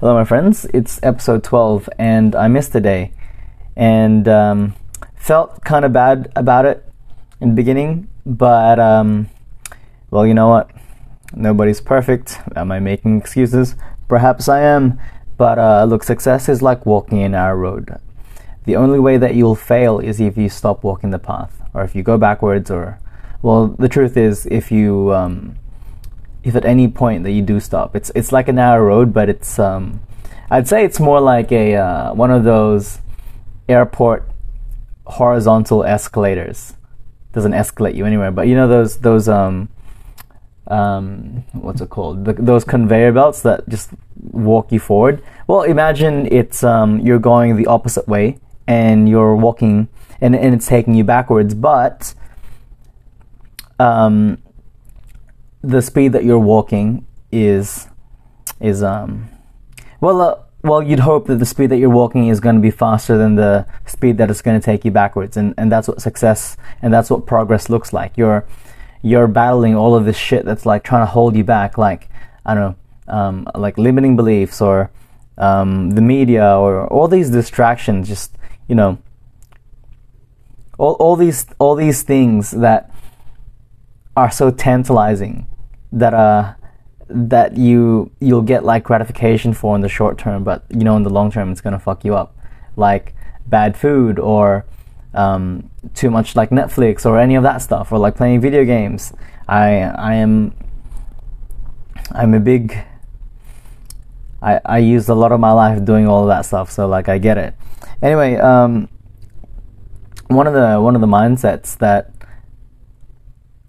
Hello, my friends. It's episode 12, and I missed a day. And um, felt kind of bad about it in the beginning, but, um, well, you know what? Nobody's perfect. Am I making excuses? Perhaps I am. But uh, look, success is like walking a narrow road. The only way that you'll fail is if you stop walking the path, or if you go backwards, or, well, the truth is, if you. Um, if at any point that you do stop, it's it's like a narrow road, but it's um, I'd say it's more like a uh, one of those airport horizontal escalators. Doesn't escalate you anywhere, but you know those those um, um, what's it called? The, those conveyor belts that just walk you forward. Well, imagine it's um, you're going the opposite way and you're walking and, and it's taking you backwards, but um, the speed that you're walking is is um well uh, well you'd hope that the speed that you're walking is going to be faster than the speed that it's going to take you backwards. And and that's what success and that's what progress looks like. You're you're battling all of this shit that's like trying to hold you back like i don't know um, like limiting beliefs or um, the media or all these distractions just you know all, all these all these things that are so tantalizing that uh that you you'll get like gratification for in the short term, but you know in the long term it's gonna fuck you up, like bad food or um, too much like Netflix or any of that stuff, or like playing video games. I I am I'm a big I I used a lot of my life doing all of that stuff, so like I get it. Anyway, um, one of the one of the mindsets that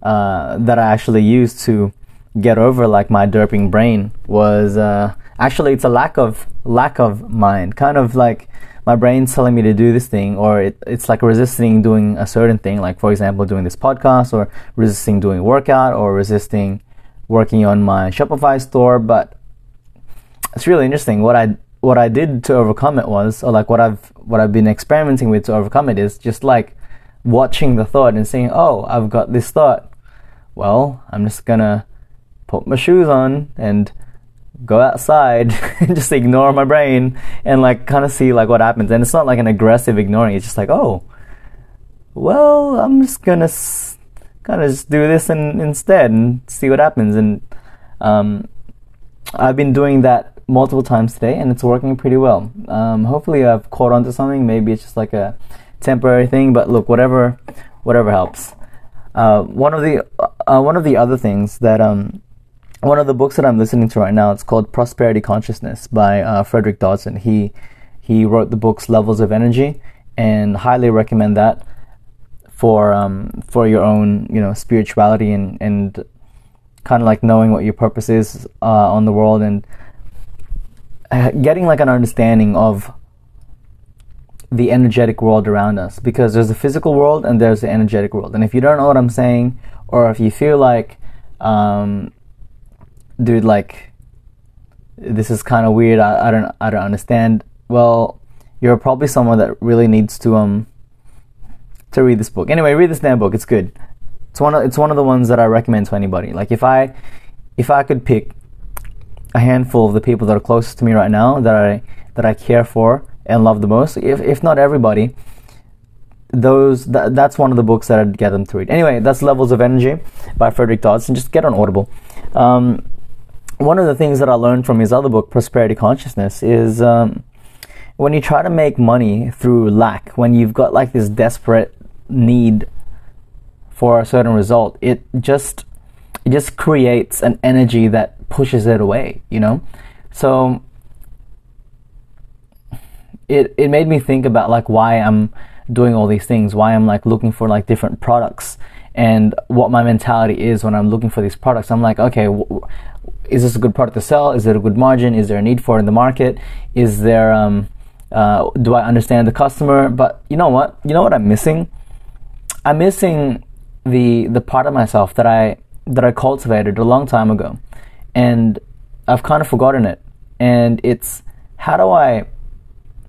uh, that I actually use to get over like my derping brain was uh, actually it's a lack of lack of mind. Kind of like my brain's telling me to do this thing or it, it's like resisting doing a certain thing like for example doing this podcast or resisting doing workout or resisting working on my shopify store. But it's really interesting. What i what i did to overcome it was or like what i've what i've been experimenting with to overcome it is just like watching the thought and saying oh i've got this thought. Well i'm just gonna put my shoes on and go outside and just ignore my brain and like kind of see like what happens. And it's not like an aggressive ignoring it's just like oh well i'm just gonna s- kind of just do this instead and see what happens. And um, i've been doing that multiple times today and it's working pretty well. Um, hopefully i've caught on to something. Maybe it's just like a temporary thing but look whatever whatever helps. Uh, one of the uh, one of the other things that um, one of the books that I'm listening to right now. It's called Prosperity Consciousness by uh, Frederick Dodson. He he wrote the books Levels of Energy, and highly recommend that for um, for your own you know spirituality and and kind of like knowing what your purpose is uh, on the world and uh, getting like an understanding of the energetic world around us because there's the physical world and there's the energetic world and if you don't know what i'm saying or if you feel like um, dude, like, this is kind of weird. I, I don't, I don't understand. Well, you're probably someone that really needs to um to read this book. Anyway, read this damn book. It's good. It's one of it's one of the ones that I recommend to anybody. Like if I if I could pick a handful of the people that are closest to me right now that I that I care for and love the most, if if not everybody, those that, that's one of the books that I'd get them to read. Anyway, that's Levels of Energy by Frederick Dodson. Just get on Audible. Um, one of the things that I learned from his other book, Prosperity Consciousness, is um, when you try to make money through lack, when you've got like this desperate need for a certain result, it just it just creates an energy that pushes it away, you know. So it it made me think about like why I'm doing all these things, why I'm like looking for like different products and what my mentality is when I'm looking for these products. I'm like, okay, is this a good product to sell? Is it a good margin? Is there a need for it in the market? Is there um, uh, do I understand the customer? But you know what? You know what I'm missing? I'm missing the the part of myself that I that I cultivated a long time ago, and I've kind of forgotten it. And it's how do I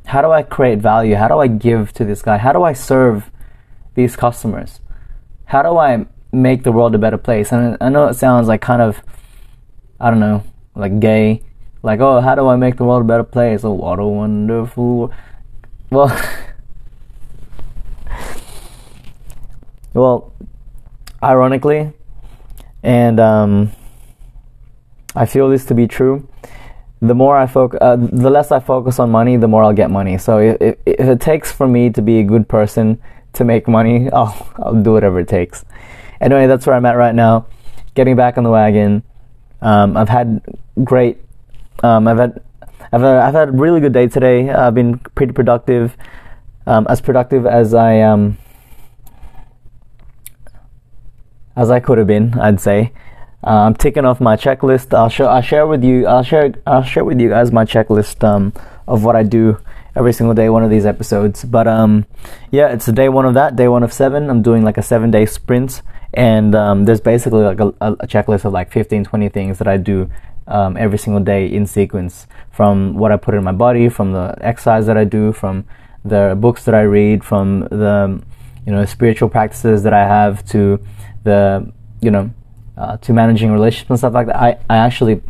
how do I create value? How do I give to this guy? How do I serve these customers? How do I make the world a better place? And I know it sounds like kind of I don't know, like gay Like, oh, how do I make the world a better place? Oh, what a wonderful. Well, well, ironically, and um, I feel this to be true. The more I focus, uh, the less I focus on money, the more I'll get money. So if, if, if it takes for me to be a good person to make money, I'll I'll do whatever it takes. Anyway, that's where I'm at right now. Getting back on the wagon. Um, I've had great. Um, I've had I've, uh, I've had a really good day today. I've been pretty productive, um, as productive as I um, as I could have been, I'd say. Uh, I'm ticking off my checklist. I'll show. I'll share with you. I'll share. I'll share with you guys my checklist um, of what I do every single day. One of these episodes. But um, yeah, it's day one of that. Day one of seven. I'm doing like a seven day sprint, and um, there's basically like a, a, checklist of like 15, 20 things that I do um, every single day in sequence. From what I put in my body, from the exercise that I do, from the books that I read, from the you know spiritual practices that I have to the you know uh, to managing relationships and stuff like that, I I actually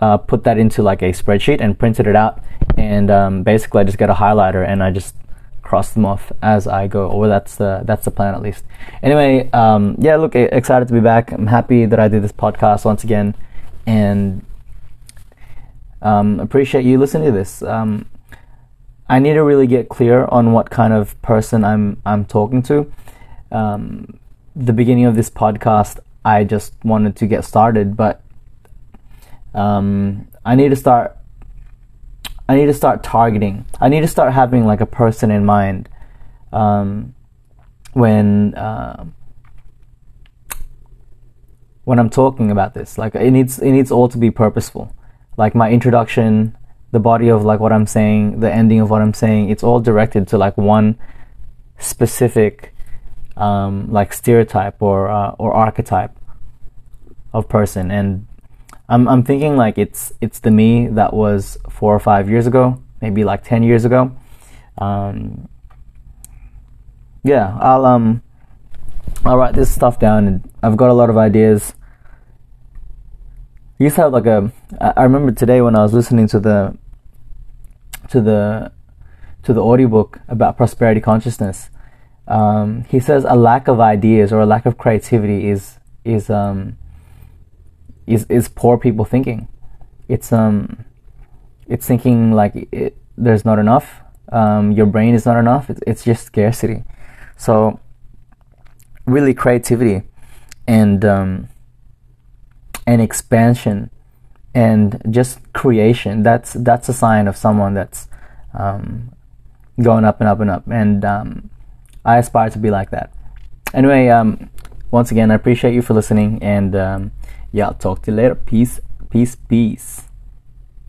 uh, put that into like a spreadsheet and printed it out, and um, basically I just get a highlighter and I just cross them off as I go. Or that's the that's the plan at least. Anyway, um, yeah, look, excited to be back. I'm happy that I did this podcast once again, and um, appreciate you listening to this. Um, I need to really get clear on what kind of person I'm I'm talking to. Um, the beginning of this podcast, I just wanted to get started, but um, I need to start. I need to start targeting. I need to start having like a person in mind um, when uh, when I'm talking about this. Like it needs it needs all to be purposeful. Like my introduction, the body of like what I'm saying, the ending of what I'm saying. It's all directed to like one specific um, like stereotype or uh, or archetype of person, and I'm I'm thinking like it's it's the me that was four or five years ago, maybe like ten years ago. Um, yeah, I'll um I'll write this stuff down, and I've got a lot of ideas. I used to have like a. I remember today when I was listening to the to the to the audiobook about prosperity consciousness um, he says a lack of ideas or a lack of creativity is is um, is is poor people thinking. It's um, it's thinking like it, there's not enough. Um, your brain is not enough. It's, it's just scarcity. So really, creativity and um, and expansion and just creation. That's that's a sign of someone that's um, going up and up and up. And um, I aspire to be like that. Anyway, um, once again, I appreciate you for listening, and um, yeah, talk to you later. Peace, peace, peace.